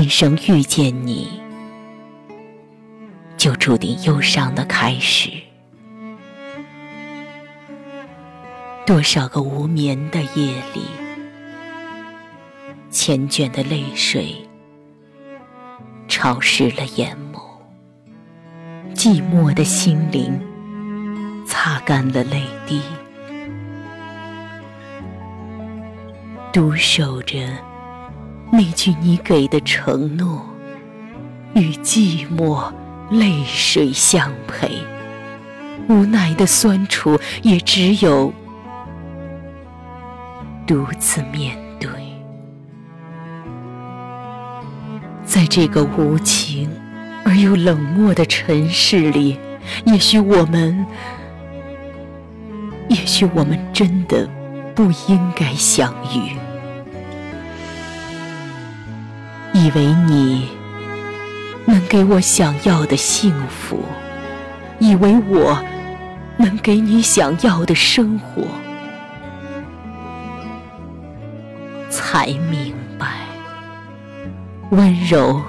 今生遇见你，就注定忧伤的开始。多少个无眠的夜里，缱绻的泪水潮湿了眼眸，寂寞的心灵擦干了泪滴，独守着那句你给的承诺，与寂寞泪水相陪，无奈的酸楚也只有。独自面对，在这个无情而又冷漠的尘世里，也许我们，也许我们真的不应该相遇。以为你能给我想要的幸福，以为我能给你想要的生活。才明白，温柔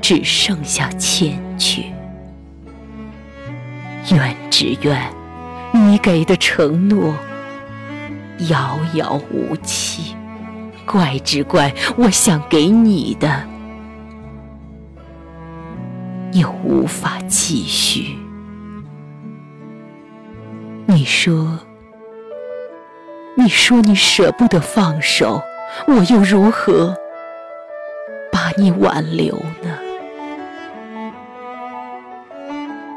只剩下欠缺。愿只愿你给的承诺遥遥无期，怪只怪我想给你的又无法继续。你说。你说你舍不得放手，我又如何把你挽留呢？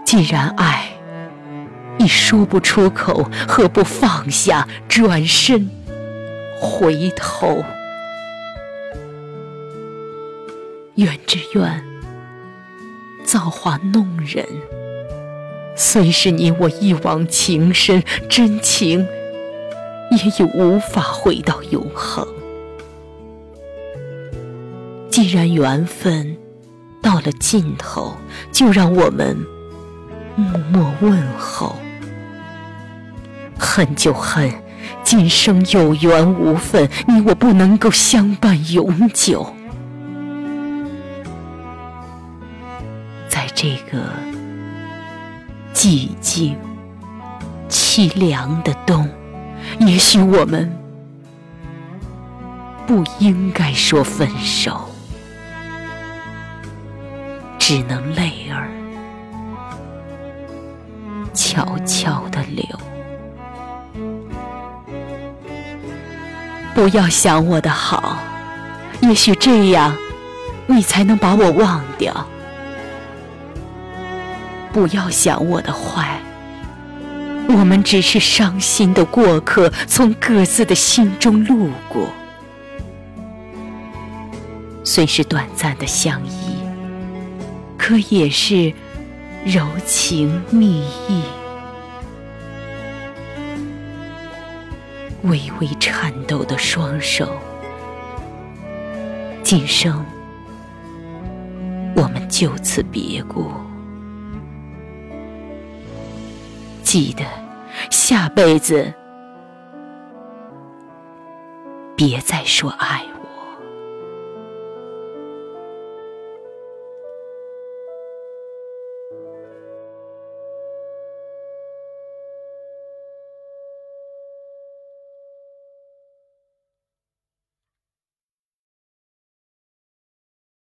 既然爱你说不出口，何不放下，转身回头？怨只怨造化弄人，虽是你我一往情深，真情。也已无法回到永恒。既然缘分到了尽头，就让我们默默问候。恨就恨，今生有缘无分，你我不能够相伴永久。在这个寂静凄凉的冬。也许我们不应该说分手，只能泪儿悄悄的流。不要想我的好，也许这样你才能把我忘掉。不要想我的坏。我们只是伤心的过客，从各自的心中路过。虽是短暂的相依，可也是柔情蜜意。微微颤抖的双手，今生我们就此别过。记得，下辈子别再说爱我。